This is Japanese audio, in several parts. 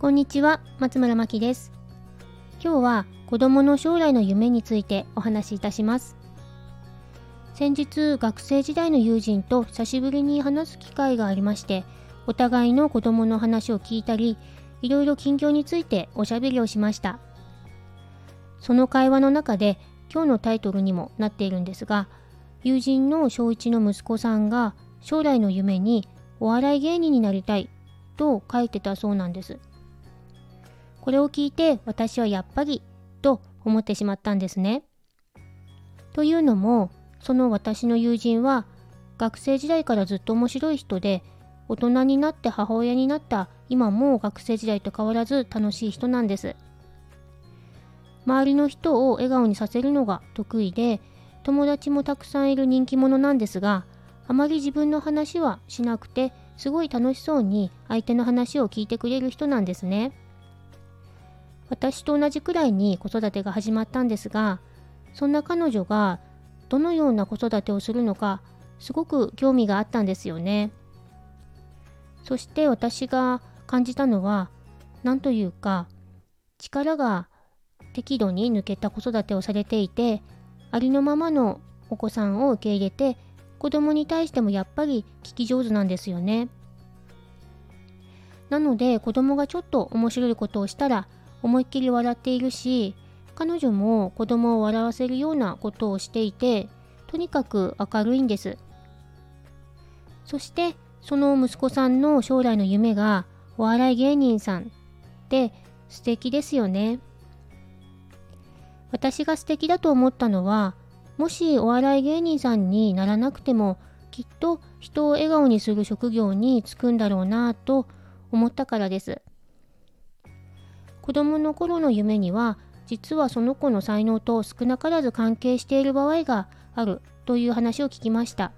こんにちは、松村真希です。今日は子供の将来の夢についてお話しいたします。先日、学生時代の友人と久しぶりに話す機会がありまして、お互いの子供の話を聞いたり、いろいろ近況についておしゃべりをしました。その会話の中で今日のタイトルにもなっているんですが、友人の小一の息子さんが将来の夢にお笑い芸人になりたいと書いてたそうなんです。これを聞いて私はやっぱりと思ってしまったんですね。というのもその私の友人は学生時代からずっと面白い人で大人になって母親になった今も学生時代と変わらず楽しい人なんです。周りの人を笑顔にさせるのが得意で友達もたくさんいる人気者なんですがあまり自分の話はしなくてすごい楽しそうに相手の話を聞いてくれる人なんですね。私と同じくらいに子育てが始まったんですがそんな彼女がどのような子育てをするのかすごく興味があったんですよね。そして私が感じたのは何というか力が適度に抜けた子育てをされていてありのままのお子さんを受け入れて子供に対してもやっぱり聞き上手なんですよね。なので子供がちょっと面白いことをしたら思いっきり笑っているし彼女も子供を笑わせるようなことをしていてとにかく明るいんです。そしてその息子さんの将来の夢がお笑い芸人さん。って素敵ですよね。私が素敵だと思ったのはもしお笑い芸人さんにならなくてもきっと人を笑顔にする職業に就くんだろうなと思ったからです。子供の頃の夢には実はその子の才能と少なからず関係している場合があるという話を聞きました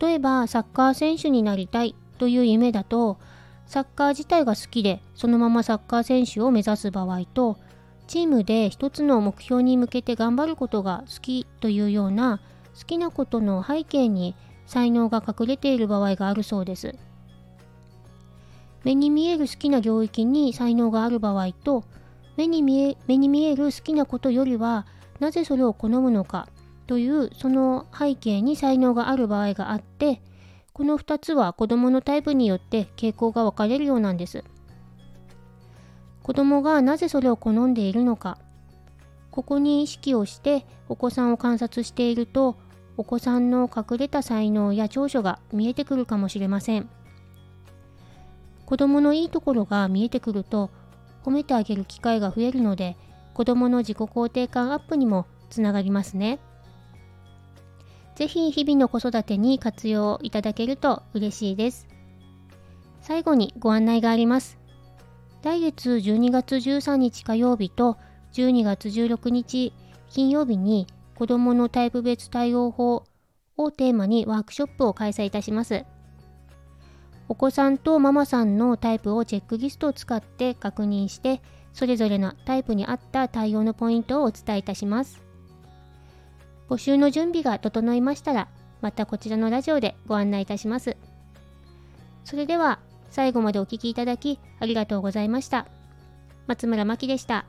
例えばサッカー選手になりたいという夢だとサッカー自体が好きでそのままサッカー選手を目指す場合とチームで一つの目標に向けて頑張ることが好きというような好きなことの背景に才能が隠れている場合があるそうです。目に見える好きな領域に才能がある場合と目に見え目に見える好きなことよりはなぜそれを好むのかというその背景に才能がある場合があってこの2つは子どものタイプによって傾向が分かれるようなんです子どもがなぜそれを好んでいるのかここに意識をしてお子さんを観察しているとお子さんの隠れた才能や長所が見えてくるかもしれません。子供のいいところが見えてくると褒めてあげる機会が増えるので子供の自己肯定感アップにもつながりますね。ぜひ日々の子育てに活用いただけると嬉しいです。最後にご案内があります。来月12月13日火曜日と12月16日金曜日に子どものタイプ別対応法をテーマにワークショップを開催いたします。お子さんとママさんのタイプをチェックリストを使って確認してそれぞれのタイプに合った対応のポイントをお伝えいたします。募集の準備が整いましたらまたこちらのラジオでご案内いたします。それでは最後までお聴きいただきありがとうございました。松村真希でした。